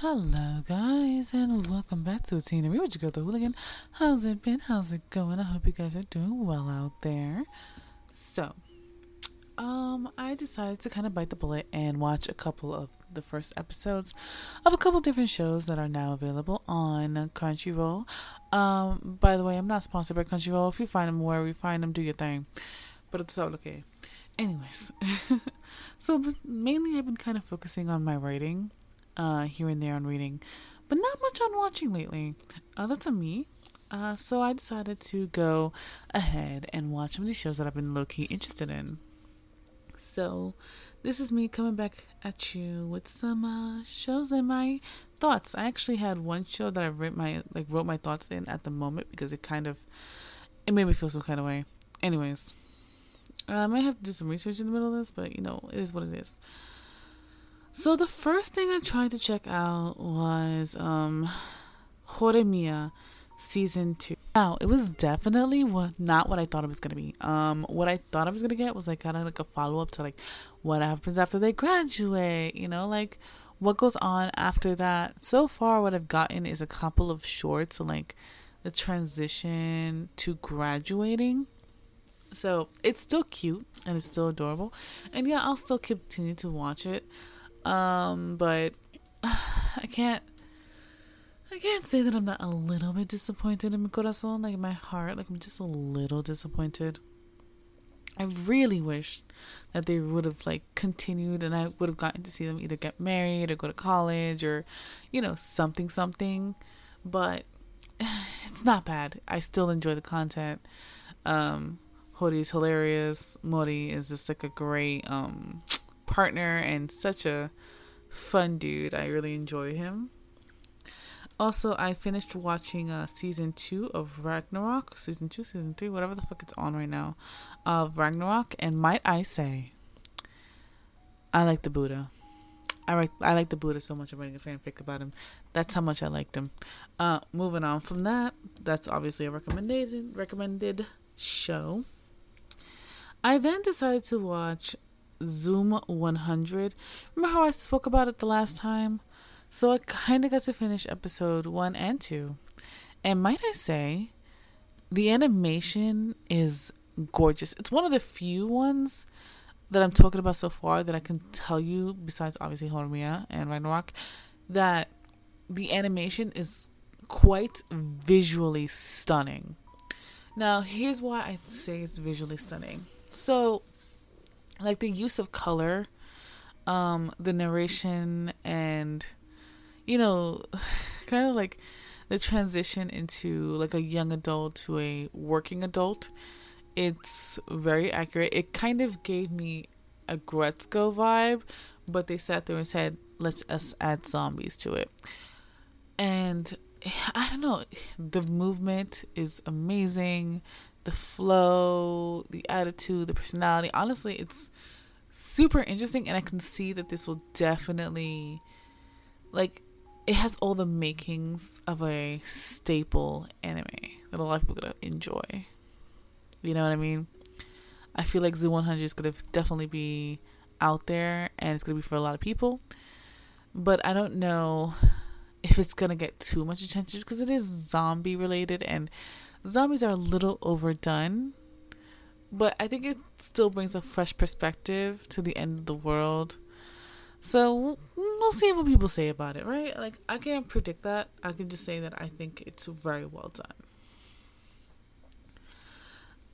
Hello, guys, and welcome back to Tina What you got the hooligan. How's it been? How's it going? I hope you guys are doing well out there. So, um, I decided to kind of bite the bullet and watch a couple of the first episodes of a couple different shows that are now available on Crunchyroll. Um, by the way, I'm not sponsored by Crunchyroll. If you find them where we find them, do your thing. But it's all okay. Anyways, so mainly I've been kind of focusing on my writing, uh, here and there on reading, but not much on watching lately. Uh, that's a me. Uh, so I decided to go ahead and watch some of these shows that I've been low key interested in. So this is me coming back at you with some uh, shows and my thoughts. I actually had one show that I wrote my like wrote my thoughts in at the moment because it kind of it made me feel some kind of way. Anyways, I might have to do some research in the middle of this, but you know, it is what it is. So the first thing I tried to check out was um season 2. Now, it was definitely what not what I thought it was going to be. Um what I thought I was going to get was like kind of like a follow-up to like what happens after they graduate, you know, like what goes on after that. So far what I've gotten is a couple of shorts like the transition to graduating so it's still cute and it's still adorable. And yeah, I'll still continue to watch it. Um, but I can't I can't say that I'm not a little bit disappointed in my corazon, like in my heart, like I'm just a little disappointed. I really wish that they would have like continued and I would have gotten to see them either get married or go to college or you know something something but it's not bad. I still enjoy the content. Um Hori's hilarious. Mori is just like a great um, partner and such a fun dude. I really enjoy him. Also, I finished watching uh, season two of Ragnarok, season two, season three, whatever the fuck it's on right now, of Ragnarok. And might I say, I like the Buddha. I like I like the Buddha so much. I'm writing a fanfic about him. That's how much I liked him. Uh, moving on from that, that's obviously a recommended recommended show. I then decided to watch Zom 100. Remember how I spoke about it the last time? So I kind of got to finish episode 1 and 2. And might I say, the animation is gorgeous. It's one of the few ones that I'm talking about so far that I can tell you, besides obviously Horimiya and Ragnarok, that the animation is quite visually stunning. Now, here's why I say it's visually stunning. So, like the use of color, um, the narration, and you know, kind of like the transition into like a young adult to a working adult. It's very accurate. It kind of gave me Aggretsuko vibe, but they sat there and said, "Let's us add zombies to it." And I don't know, the movement is amazing the flow, the attitude, the personality. Honestly, it's super interesting, and I can see that this will definitely, like, it has all the makings of a staple anime that a lot of people are gonna enjoy. You know what I mean? I feel like Zom 100 is gonna definitely be out there, and it's gonna be for a lot of people. But I don't know if it's gonna get too much attention because it is zombie related and zombies are a little overdone, but I think it still brings a fresh perspective to the end of the world. So we'll see what people say about it, right? Like I can't predict that. I can just say that I think it's very well done.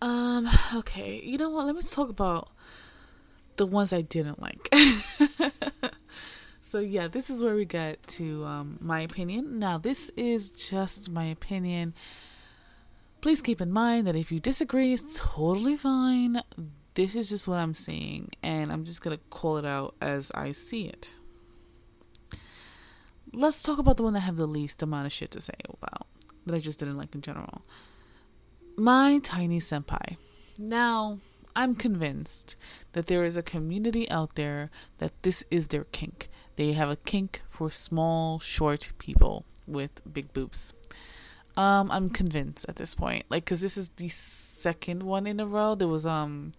Um, okay, you know what? Let me talk about the ones I didn't like. so yeah, this is where we get to um, my opinion. Now, this is just my opinion Please keep in mind that if you disagree, it's totally fine. This is just what I'm seeing, and I'm just gonna call it out as I see it. Let's talk about the one that I have the least amount of shit to say about that I just didn't like in general. My tiny senpai. Now, I'm convinced that there is a community out there that this is their kink. They have a kink for small, short people with big boobs. Um, I'm convinced at this point, like, cause this is the second one in a row. There was um,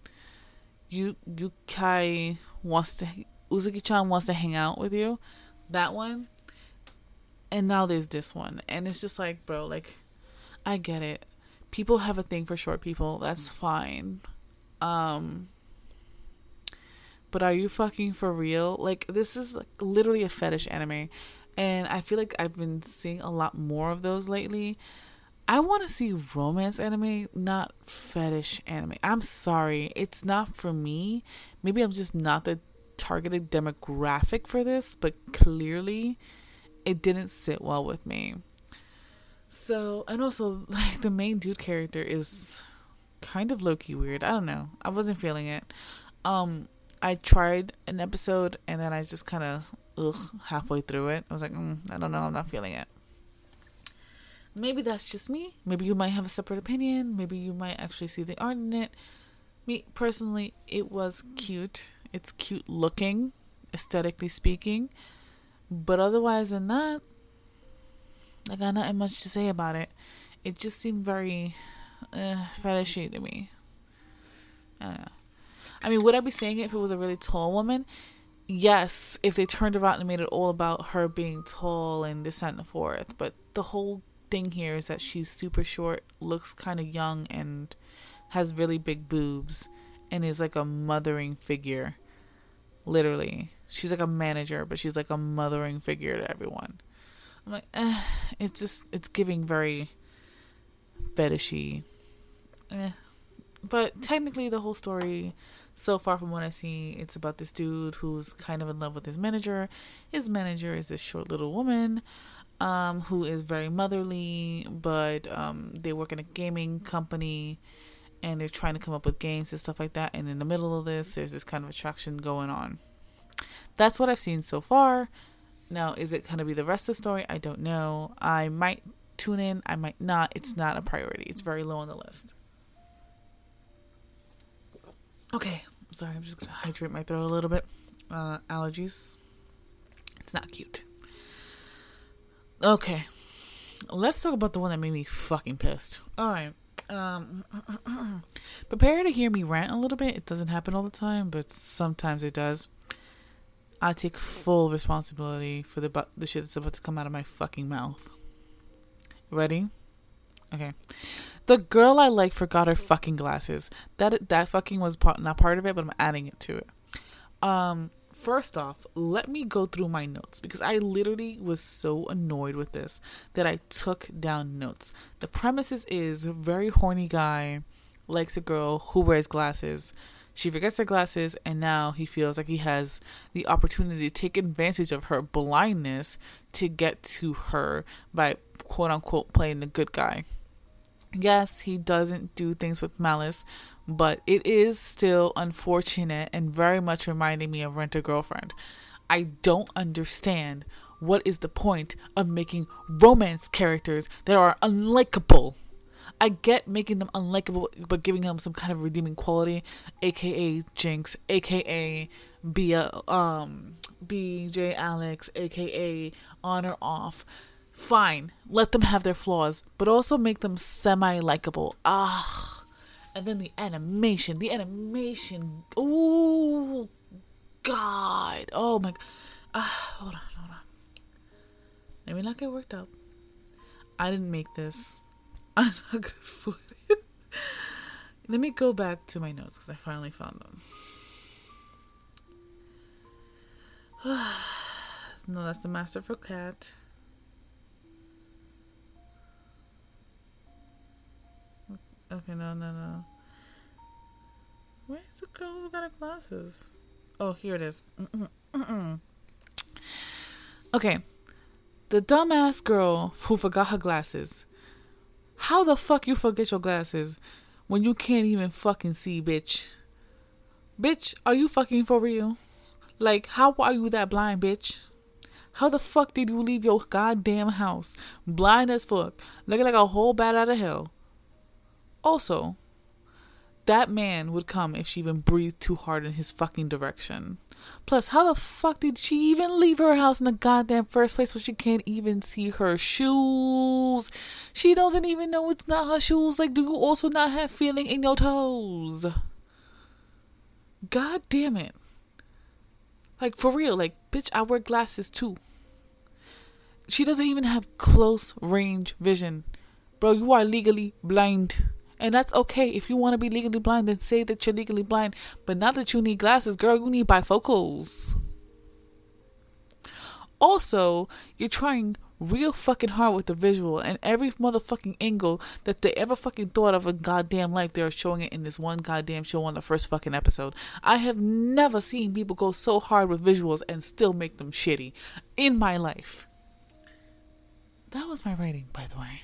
you Yukai wants to Uzaki-chan wants to hang out with you. That one, and now there's this one. And it's just like bro like i get it. People have a thing for short people. That's fine. Um but are you fucking for real? Like this is like literally a fetish anime and i feel like i've been seeing a lot more of those lately i want to see romance anime not fetish anime i'm sorry it's not for me maybe i'm just not the targeted demographic for this but clearly it didn't sit well with me. So, and also, like, the main dude character is kind of low key weird. I don't know. I wasn't feeling it. Um, I tried an episode and then I just kind of, ugh, halfway through it. I was like, mm, I don't know. I'm not feeling it. Maybe that's just me. Maybe you might have a separate opinion. Maybe you might actually see the art in it. Me, personally, it was cute. It's cute looking, aesthetically speaking. But otherwise than that, I got nothing much to say about it. It just seemed very uh, fetishy to me. I don't know. I mean, would I be saying it if it was a really tall woman? Yes, if they turned around and made it all about her being tall and this and the fourth. But the whole thing here is that she's super short, looks kind of young, and has really big boobs, and is like a mothering figure. Literally she's like a manager, but she's like a mothering figure to everyone. I'm like, eh, it's just it's giving very fetishy. Eh. But technically, the whole story, so far from what I see, it's about this dude who's kind of in love with his manager. His manager is this short little woman, um, who is very motherly, but um, they work in a gaming company and they're trying to come up with games and stuff like that. And in the middle of this, there's this kind of attraction going on. That's what I've seen so far. Now, is it going to be the rest of the story? I don't know. I might tune in, I might not. It's not a priority, it's very low on the list. Okay, sorry, I'm just to hydrate my throat a little bit. Uh, allergies. It's not cute. Okay, let's talk about the one that made me fucking pissed. All right. Um, prepare to hear me rant a little bit. It doesn't happen all the time, but sometimes it does. I take full responsibility for the bu- the shit that's about to come out of my fucking mouth. Ready? Okay. The girl I like forgot her fucking glasses. That that fucking was part, not part of it, but I'm adding it to it. Um, first off, let me go through my notes because I literally was so annoyed with this that I took down notes. The premises is very horny guy likes a girl who wears glasses she forgets her glasses, and now he feels like he has the opportunity to take advantage of her blindness to get to her by quote unquote playing the good guy. Yes, he doesn't do things with malice, but it is still unfortunate and very much reminding me of Rent a Girlfriend. I don't understand what is the point of making romance characters that are unlikable. I get making them unlikable, but giving them some kind of redeeming quality, aka Jinx, aka be a um BJ Alex, aka on or off. Fine, let them have their flaws, but also make them semi likable. Ah, and then the animation, the animation. Oh, God. Oh my. Ah, hold on, hold on. Let me not get worked up. I didn't make this. I'm not gonna sweat it. Let me go back to my notes because I finally found them. no, that's the masterful cat. Okay, no, no, no. Where's the girl who got her glasses? Oh, here it is. okay. The dumbass girl who forgot her glasses how the fuck you forget your glasses when you can't even fucking see, bitch? Bitch, are you fucking for real? Like, how are you that blind, bitch? How the fuck did you leave your goddamn house blind as fuck, looking like a whole bat out of hell? Also, that man would come if she even breathed too hard in his fucking direction. Plus, how the fuck did she even leave her house in the goddamn first place when she can't even see her shoes? She doesn't even know it's not her shoes. Like, do you also not have feeling in your toes? God damn it. Like, for real, like, bitch, I wear glasses too. she doesn't even have close range vision. Bro, you are legally blind. And that's okay. If you want to be legally blind, then say that you're legally blind. But not that you need glasses, girl, you need bifocals. Also, you're trying real fucking hard with the visual and every motherfucking angle that they ever fucking thought of in goddamn life they're showing it in this one goddamn show on the first fucking episode i have never seen people go so hard with visuals and still make them shitty in my life that was my rating by the way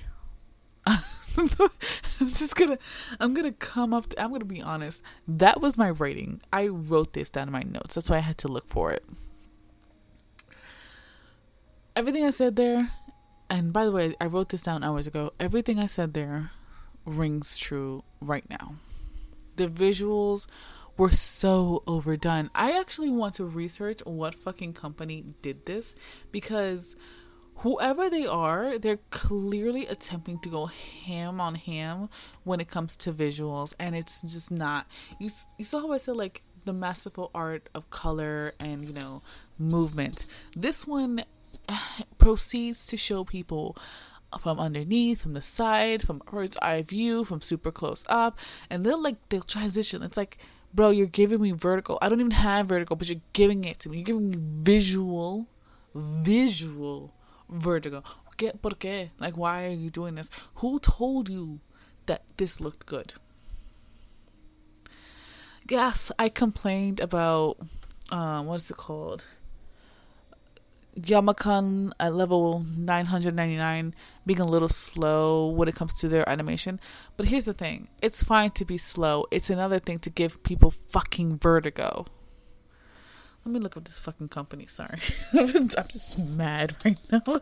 i'm just gonna i'm gonna come up to, i'm gonna be honest that was my rating i wrote this down in my notes that's why i had to look for it everything I said there, and by the way, I wrote this down hours ago. Everything I said there rings true right now. The visuals were so overdone. I actually want to research what fucking company did this because whoever they are, they're clearly attempting to go ham on ham when it comes to visuals, and it's just not. You you saw how I said like the masterful art of color and you know movement. This one proceeds to show people from underneath, from the side, from bird's eye view, from super close up, and they'll like they'll transition. It's like, bro, you're giving me vertical. I don't even have vertical, but you're giving it to me. You're giving me visual, visual vertigo. Get por qué? Like, why are you doing this? Who told you that this looked good? Yes, I complained about um, what is it called? Yamada-kun at level 999 being a little slow when it comes to their animation. But here's the thing it's fine to be slow, it's another thing to give people fucking vertigo. Let me look up this fucking company. Sorry. I'm just mad right now.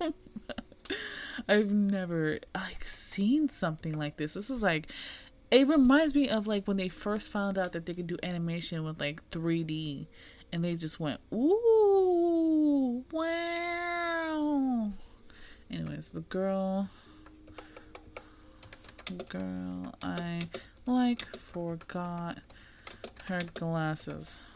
I've never like seen something like this. This is like it reminds me of like when they first found out that they could do animation with like 3D and they just went, ooh, wow. Anyways, the girl, girl I like forgot her glasses.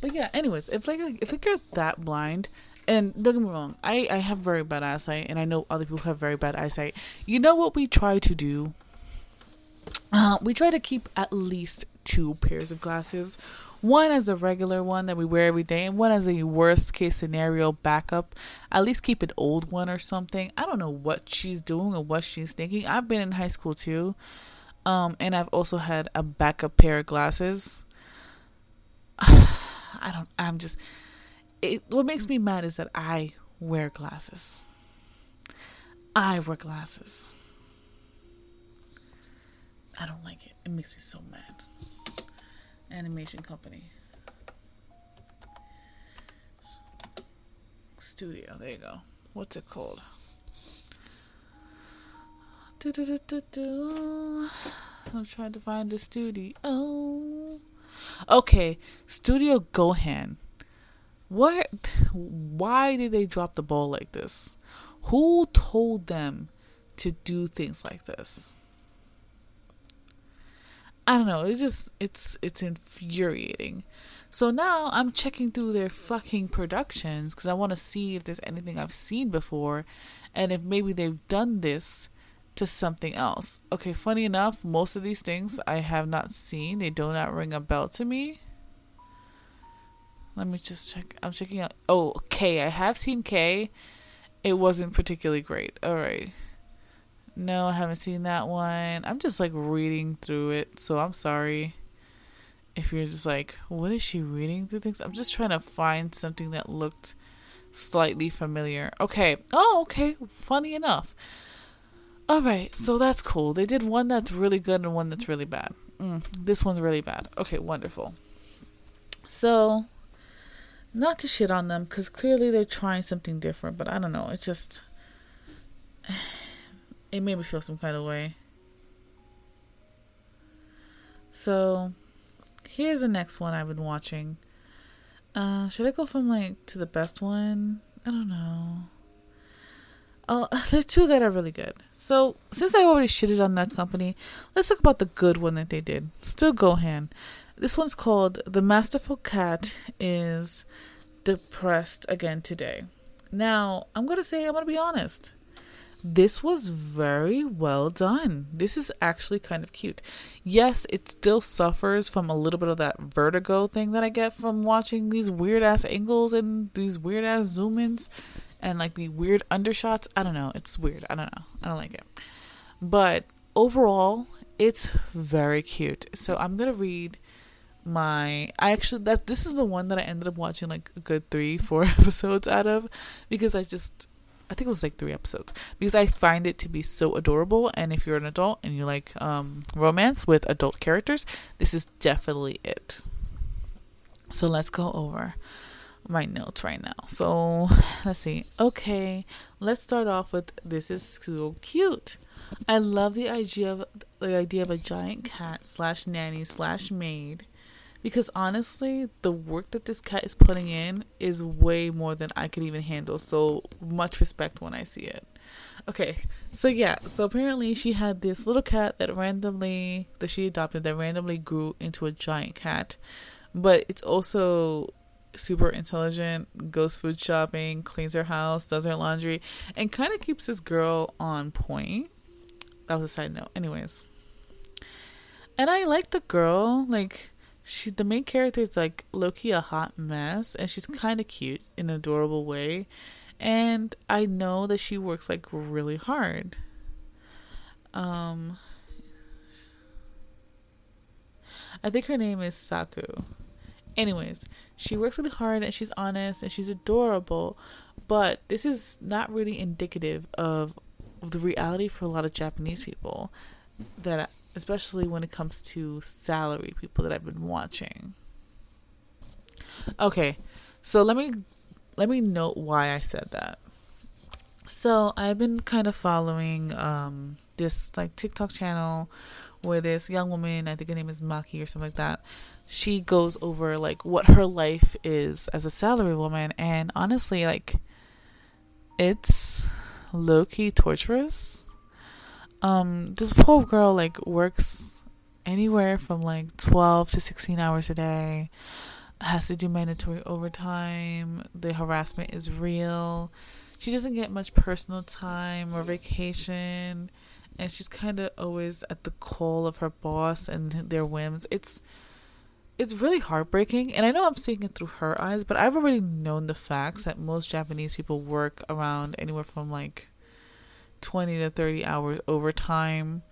But yeah, anyways, if like if you're that blind, and don't get me wrong, I I have very bad eyesight, and I know other people have very bad eyesight. You know what we try to do? Uh, we try to keep at least two pairs of glasses one as a regular one that we wear every day, and one as a worst case scenario backup. At least keep an old one or something. I don't know what she's doing or what she's thinking. I've been in high school too, um, and I've also had a backup pair of glasses. I don't. I'm just. It, what makes me mad is that I wear glasses. I wear glasses. I don't like it. It makes me so mad animation company. Studio, there you go. What's it called? I'm trying to find the studio. Oh. Okay, Studio GoHands. What? Why did they drop the ball like this? Who told them to do things like this? I don't know. It's just it's it's infuriating. So now I'm checking through their fucking productions because I want to see if there's anything I've seen before, and if maybe they've done this to something else. Okay, funny enough, most of these things I have not seen. They do not ring a bell to me. Let me just check. I'm checking out. Oh, K. I have seen K. It wasn't particularly great. All right. No, I haven't seen that one. I'm just like reading through it, so I'm sorry if you're just like, what is she reading through things? I'm just trying to find something that looked slightly familiar. Okay. Oh, okay. Funny enough. All right. So that's cool. They did one that's really good and one that's really bad. Mm, this one's really bad. Okay, wonderful. So, not to shit on them because clearly they're trying something different, but I don't know. It's just it made me feel some kind of way. So, here's the next one I've been watching. Uh, should I go from like to the best one? I don't know. Oh, there's two that are really good. So, since I already shitted on that company, let's talk about the good one that they did. Still GoHands. This one's called The Masterful Cat is depressed again today. Now, I'm going to say, I'm going to be honest. This was very well done. This is actually kind of cute. Yes, it still suffers from a little bit of that vertigo thing that I get from watching these weird ass angles and these weird ass zoom ins and like the weird undershots. I don't know. It's weird. I don't know. I don't like it. But overall, it's very cute. So I'm to read my I actually that this is the one that I ended up watching like a good 3 4 episodes out of because I just I think it was like 3 episodes because I find it to be so adorable and if you're an adult and you like um romance with adult characters, this is definitely it. So let's go over my notes right now. So let's see. Okay, let's start off with this is so cute. I love the idea of the idea of a giant cat slash nanny slash maid because honestly, the work that this cat is putting in is way more than I could even handle. So much respect when I see it. Okay, so yeah, so apparently she had this little cat that randomly that she adopted that randomly grew into a giant cat, but it's also super intelligent, goes food shopping, cleans her house, does her laundry, and kind of keeps this girl on point. That was a side note. Anyways. And I like the girl. Like, she, the main character is like Loki, a hot mess, and she's kind of cute in an adorable way. And I know that she works like really hard. Um, I think her name is Saku. Anyways, she works really hard and she's honest and she's adorable, but this is not really indicative of, the reality for a lot of Japanese people that especially when it comes to salary people that I've been watching. Okay, so let me let me note why I said that. So I've been kind of following um, this like TikTok channel where this young woman, I think her name is Maki or something like that, she goes over like what her life is as a salary woman and honestly like it's low key torturous. Um this poor girl like works anywhere from like 12 to 16 hours a day has to do mandatory overtime the harassment is real she doesn't get much personal time or vacation and she's kind of always at the call of her boss and their whims it's it's really heartbreaking and i know i'm seeing it through her eyes but i've already known the facts that most japanese people work around anywhere from like 20 to 30 hours overtime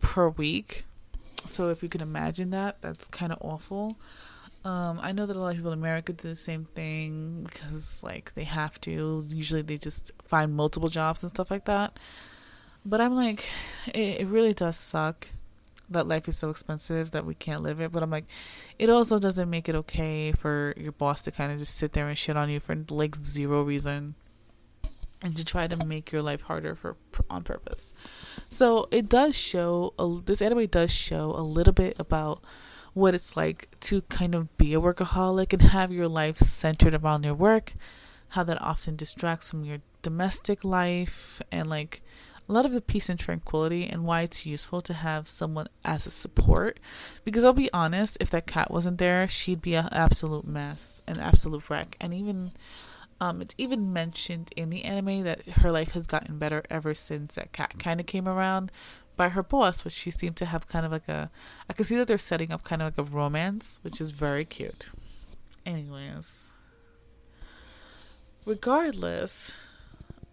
per week so if you can imagine that that's kind of awful um, I know that a lot of people in America do the same thing because, like, they have to. Usually, they just find multiple jobs and stuff like that. But I'm like, it, it really does suck that life is so expensive that we can't live it. But I'm like, it also doesn't make it okay for your boss to kind of just sit there and shit on you for like zero reason and to try to make your life harder for on purpose. So it does show a, this anime does show a little bit about what it's like to kind of be a workaholic and have your life centered around your work, how that often distracts from your domestic life and like a lot of the peace and tranquility and why it's useful to have someone as a support. Because I'll be honest, if that cat wasn't there, she'd be an absolute mess, an absolute wreck. And even um, it's even mentioned in the anime that her life has gotten better ever since that cat kind of came around by her boss, which she seemed to have kind of like a. I can see that they're setting up kind of like a romance, which is very cute. Anyways, regardless,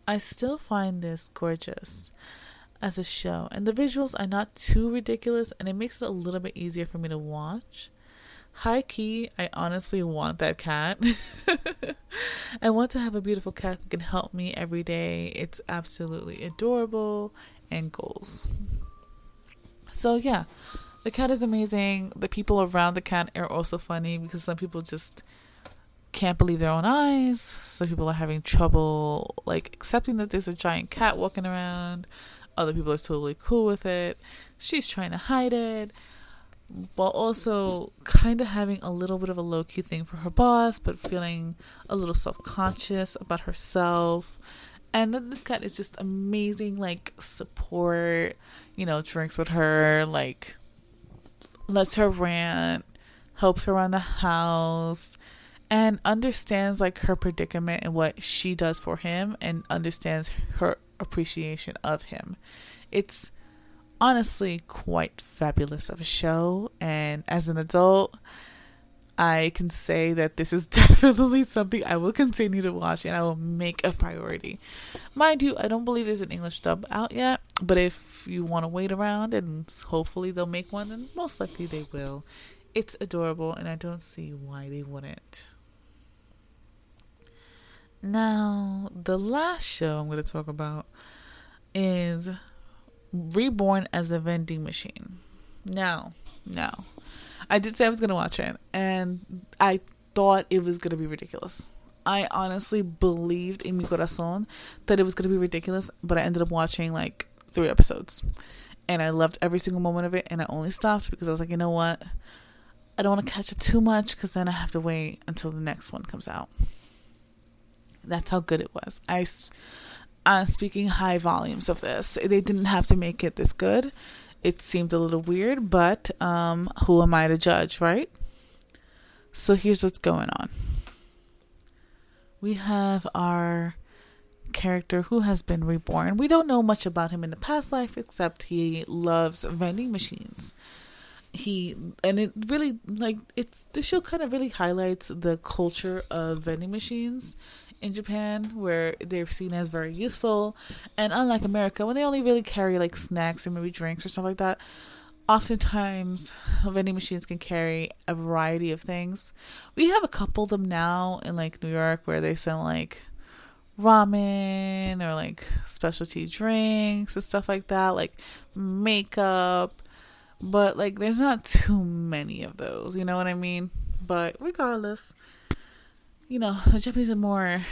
I still find this gorgeous as a show, and the visuals are not too ridiculous, and it makes it a little bit easier for me to watch. High key, I honestly want that cat. I want to have a beautiful cat who can help me every day. It's absolutely adorable and goals. So, yeah, the cat is amazing. The people around the cat are also funny because some people just can't believe their own eyes. So people are having trouble like accepting that there's a giant cat walking around. Other people are totally cool with it. She's trying to hide it. While also kind of having a little bit of a low key thing for her boss, but feeling a little self conscious about herself. And then this cat is just amazing, like support, you know, drinks with her, like lets her rant, helps her around the house, and understands like her predicament and what she does for him and understands her appreciation of him. It's honestly quite fabulous of a show and as an adult I can say that this is definitely something I will continue to watch and I will make a priority. Mind you, I don't believe there's an English dub out yet, but if you want to wait around and hopefully they'll make one, and most likely they will. It's adorable and I don't see why they wouldn't. Now, the last show I'm going to talk about is Reborn as a Vending Machine. Now, now, I did say I was going to watch it, and I thought it was going to be ridiculous. I honestly believed in mi corazón that it was going to be ridiculous, but I ended up watching like three episodes. And I loved every single moment of it, and I only stopped because I was like, you know what? I don't want to catch up too much because then I have to wait until the next one comes out. That's how good it was. I, uh, speaking high volumes of this, they didn't have to make it this good. It seemed a little weird, but um, who am I to judge, right? So here's what's going on. We have our character who has been reborn. We don't know much about him in the past life except he loves vending machines. He and it really like it's the show kind of really highlights the culture of vending machines in Japan where they're seen as very useful. And unlike America, when they only really carry like snacks or maybe drinks or stuff like that, oftentimes vending machines can carry a variety of things. We have a couple of them now in like New York where they sell like ramen or like specialty drinks and stuff like that, like makeup. But like there's not too many of those, you know what I mean? But regardless, you know, the Japanese are more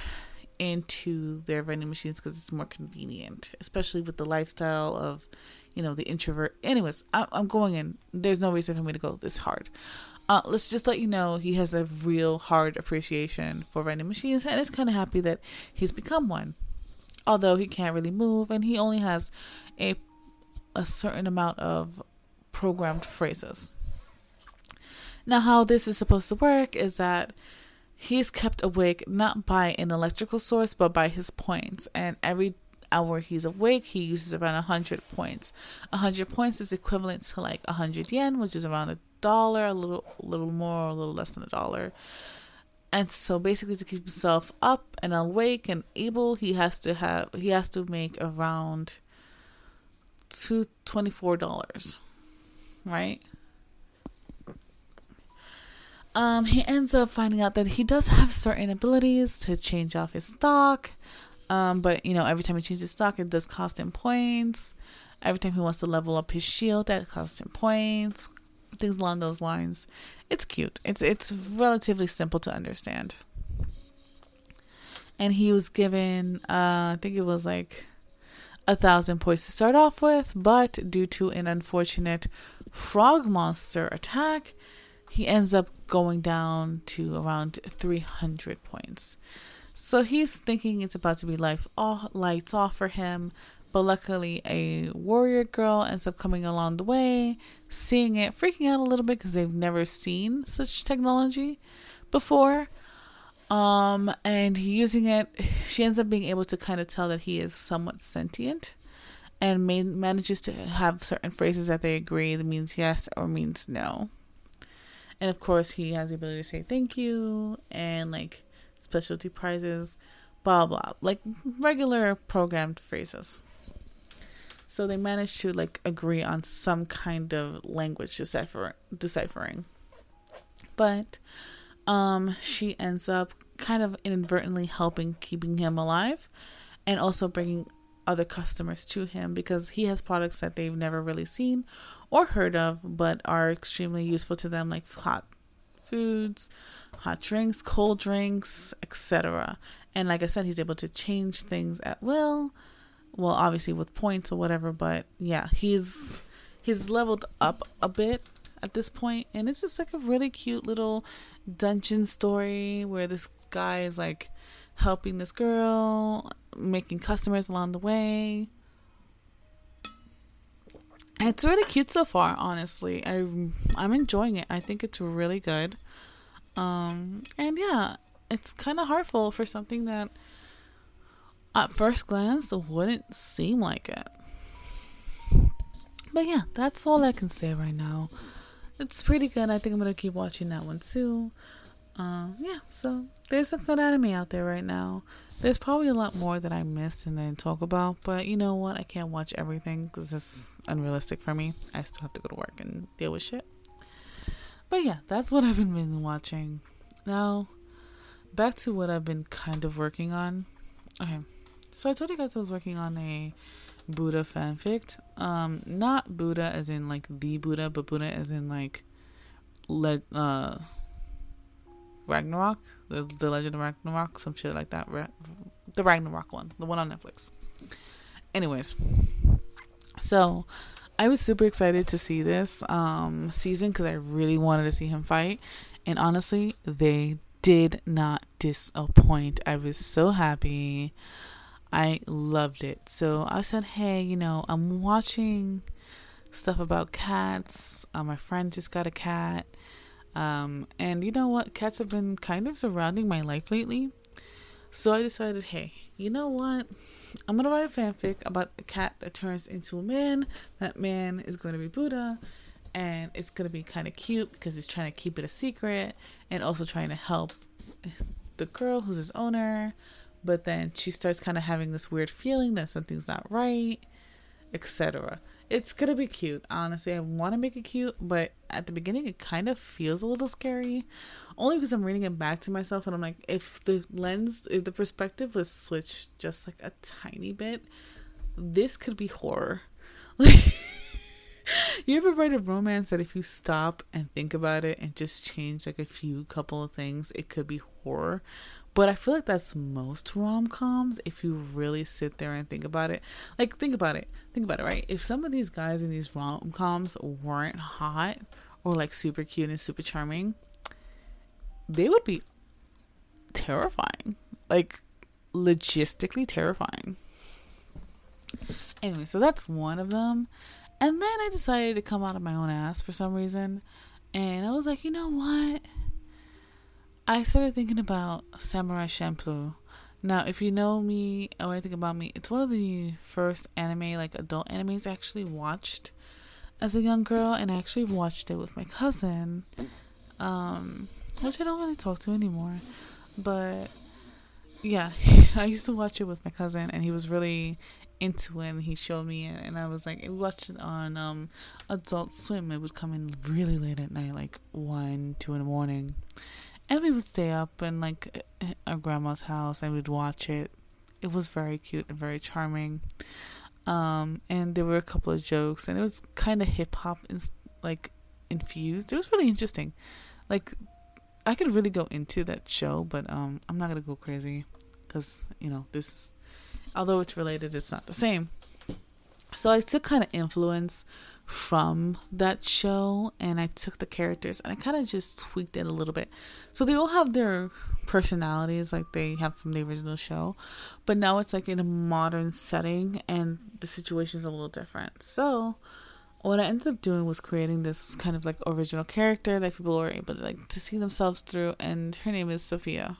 into their vending machines because it's more convenient, especially with the lifestyle of, you know, the introvert. Anyways, I, am going in. There's no reason for me to go this hard. Uh, let's just let you know he has a real hard appreciation for vending machines and is kind of happy that he's become one. Although he can't really move and he only has a a certain amount of programmed phrases. Now, how this is supposed to work is that he is kept awake not by an electrical source but by his points, and every hour he's awake, he uses around 100 points. 100 points is equivalent to like 100 yen, which is around a dollar, a little, little more, a little less than a dollar. And so basically to keep himself up and awake and able, he has to have he has to make around two twenty four dollars. Right? Um, he ends up finding out that he does have certain abilities to change off his stock. Um, but you know, every time he changes stock, it does cost him points. Every time he wants to level up his shield, that costs him points. Things along those lines. It's cute. It's it's relatively simple to understand. And he was given, uh, I think it was like a thousand points to start off with, but due to an unfortunate frog monster attack, he ends up going down to around 300 points. So he's thinking it's about to be life all lights off for him, but luckily a warrior girl ends up coming along the way, seeing it, freaking out a little bit because they've never seen such technology before. Um, and using it, she ends up being able to kind of tell that he is somewhat sentient and manages to have certain phrases that they agree that means yes or means no. And of course, he has the ability to say thank you and like specialty prizes, blah blah, like regular programmed phrases. So they managed to like agree on some kind of language decipher deciphering. But um she ends up kind of inadvertently helping keeping him alive and also bringing other customers to him because he has products that they've never really seen or heard of but are extremely useful to them like hot foods, hot drinks, cold drinks, etc. And like I said, he's able to change things at will. Well, obviously with points or whatever, but yeah, he's he's leveled up a bit at this point and it's just like a really cute little dungeon story where this guy is like helping this girl making customers along the way. It's really cute so far, honestly. I I'm enjoying it. I think it's really good. Um, and yeah, it's kind of heartful for something that at first glance wouldn't seem like it. But yeah, that's all I can say right now. It's pretty good. I think I'm gonna keep watching that one too. Um, yeah, so there's some good anime out there right now. There's probably a lot more that I missed and didn't talk about, but you know what? I can't watch everything because it's unrealistic for me. I still have to go to work and deal with shit. But yeah, that's what I've been watching. Now, back to what I've been kind of working on. Okay, so I told you guys I was working on a Buddha fanfic. Um, not Buddha as in like the Buddha, but Buddha as in like, let uh Ragnarok, the the Legend of Ragnarok, some shit like that. the Ragnarok one, the one on Netflix. Anyways, so I was super excited to see this um, season because I really wanted to see him fight, and honestly, they did not disappoint. I was so happy. I loved it. So I said, hey, you know, I'm watching stuff about cats. Uh, my friend just got a cat. Um, and you know what? Cats have been kind of surrounding my life lately. So I decided, hey, you know what? I'm gonna write a fanfic about a cat that turns into a man. That man is going to be Buddha, and it's gonna be kind of cute because he's trying to keep it a secret and also trying to help the girl who's his owner. But then she starts kind of having this weird feeling that something's not right, etc it's gonna be cute. Honestly, I want to make it cute, but at the beginning, it kind of feels a little scary. Only because I'm reading it back to myself, and I'm like, if the lens, if the perspective was switched just like a tiny bit, this could be horror. Like, you ever write a romance that if you stop and think about it and just change like a few couple of things, it could be horror? But I feel like that's most rom coms if you really sit there and think about it. Like, think about it. Think about it, right? If some of these guys in these rom coms weren't hot or like super cute and super charming, they would be terrifying. Like, logistically terrifying. Anyway, so that's one of them. And then I decided to come out of my own ass for some reason. And I was like, you know what? I started thinking about Samurai Champloo. Now, if you know me or anything about me, it's one of the first anime, like adult animes, I actually watched as a young girl, and I actually watched it with my cousin, um, which I don't really talk to anymore. But yeah, I used to watch it with my cousin, and he was really into it. And he showed me it, and I was like, we watched it on um, Adult Swim. It would come in really late at night, like one, two in the morning and we would stay up in like our grandma's house and we'd watch it. It was very cute and very charming. Um, and there were a couple of jokes, and it was kind of hip hop, like infused. It was really interesting. Like I could really go into that show, but um, I'm not gonna go crazy because you know this is, although it's related, it's not the same. So I took kind of influence from that show and I took the characters and I kind of just tweaked it a little bit. So they all have their personalities like they have from the original show, but now it's like in a modern setting and the situation is a little different. So what I ended up doing was creating this kind of like original character that people were able to like to see themselves through and her name is Sophia.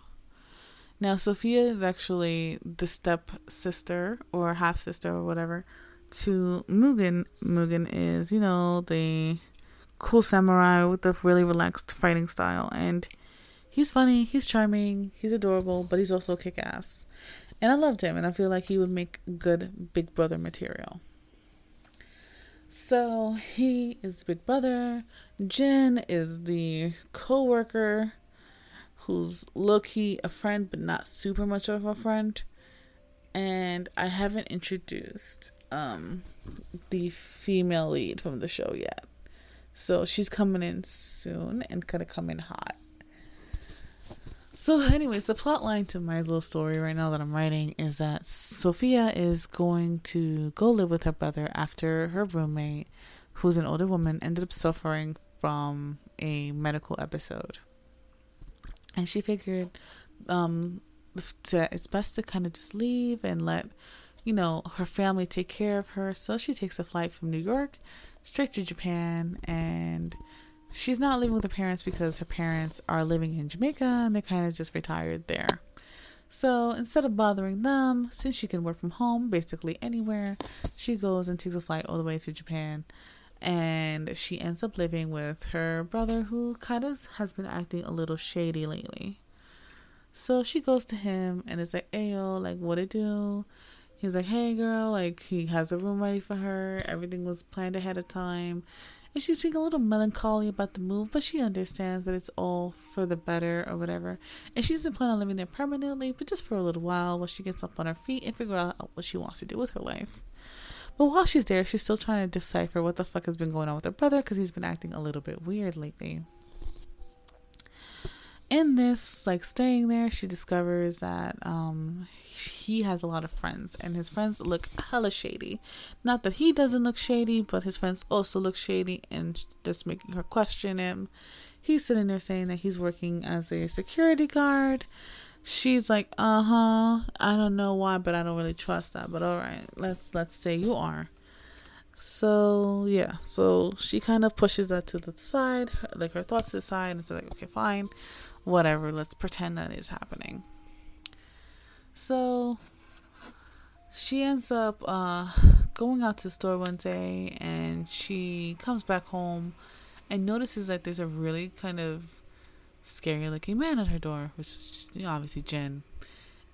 Now Sophia is actually the step sister or half sister or whatever to Mugen. Mugen is, you know, the cool samurai with the really relaxed fighting style. And he's funny, he's charming, he's adorable, but he's also kick ass. And I loved him, and I feel like he would make good big brother material. So he is the big brother. Jin is the co worker who's low key a friend, but not super much of a friend. And I haven't introduced um the female lead from the show yet. So she's coming in soon and gonna come in hot. So, anyways, the plot line to my little story right now that I'm writing is that Sophia is going to go live with her brother after her roommate, who's an older woman, ended up suffering from a medical episode. And she figured um, it's best to kind of just leave and let you know, her family take care of her. So she takes a flight from New York straight to Japan and she's not living with her parents because her parents are living in Jamaica and they're kind of just retired there. So instead of bothering them, since she can work from home basically anywhere, she goes and takes a flight all the way to Japan. And she ends up living with her brother, who kind of has been acting a little shady lately. So she goes to him and is like, Ayo, like, what it do? He's like, hey, girl, like, he has a room ready for her. Everything was planned ahead of time. And she's feeling a little melancholy about the move, but she understands that it's all for the better or whatever. And she doesn't plan on living there permanently, but just for a little while while she gets up on her feet and figure out what she wants to do with her life. But while she's there, she's still trying to decipher what the fuck has been going on with her brother because he's been acting a little bit weird lately. In this, like staying there, she discovers that um, he has a lot of friends, and his friends look hella shady. Not that he doesn't look shady, but his friends also look shady, and just making her question him. He's sitting there saying that he's working as a security guard. She's like, "Uh huh. I don't know why, but I don't really trust that. But all right, let's let's say you are." So yeah, so she kind of pushes that to the side, like her thoughts to the side, and says like, "Okay, fine, whatever. Let's pretend that is happening." So she ends up uh, going out to the store one day and she comes back home and notices that there's a really kind of scary looking man at her door, which is obviously Jin.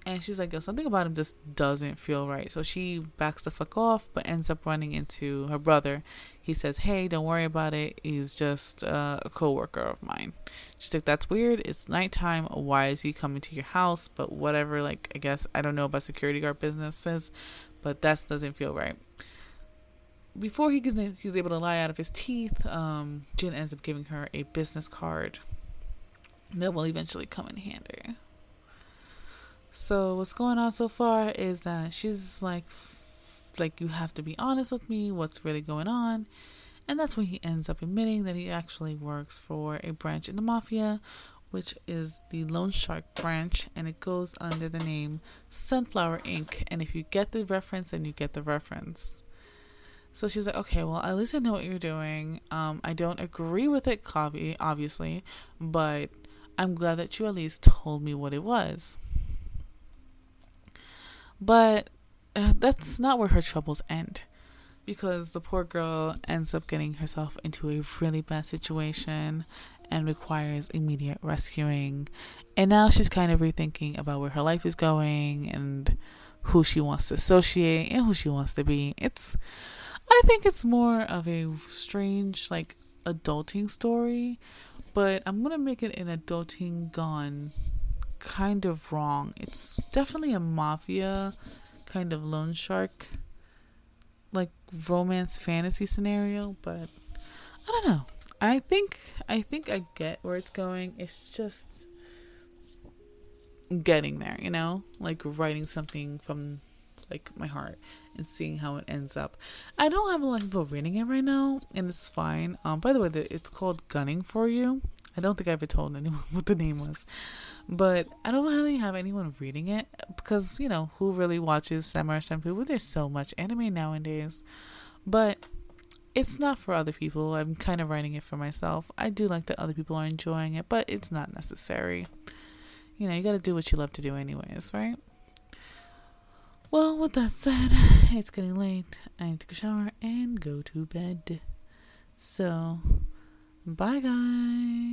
And she's like, yo, something about him just doesn't feel right. So she backs the fuck off, but ends up running into her brother. He says, hey, don't worry about it. He's just uh, a coworker of mine. She's like, that's weird. It's nighttime. Why is he coming to your house? But whatever, like, I guess, I don't know about security guard businesses, but that doesn't feel right. Before he gets, he's able to lie out of his teeth, um, Jin ends up giving her a business card that will eventually come in handy. So what's going on so far is that she's like, like you have to be honest with me. What's really going on? And that's when he ends up admitting that he actually works for a branch in the mafia, which is the Loan Shark branch, and it goes under the name Sunflower Inc. And if you get the reference, then you get the reference. So she's like, okay, well, at least I know what you're doing. Um, I don't agree with it, Kavi, obviously, but I'm glad that you at least told me what it was. But uh, that's not where her troubles end. Because the poor girl ends up getting herself into a really bad situation and requires immediate rescuing. And now she's kind of rethinking about where her life is going and who she wants to associate and who she wants to be. It's, I think it's more of a strange, like, adulting story, but I'm gonna make it an adulting gone kind of wrong. It's definitely a mafia kind of loan shark like romance fantasy scenario, but I don't know. I think I think I get where it's going. It's just getting there, you know? Like writing something from like my heart and seeing how it ends up. I don't have a lot of people reading it right now, and it's fine. Um, by the way, it's called Gunning for You. I don't think I ever told anyone what the name was, but I don't really have anyone reading it because you know who really watches Samurai Champloo? Well, there's so much anime nowadays, but it's not for other people. I'm kind of writing it for myself. I do like that other people are enjoying it, but it's not necessary. You know, you got to do what you love to do, anyways, right? Well, with that said, it's getting late. I need to take a shower and go to bed. So, Bye, guys.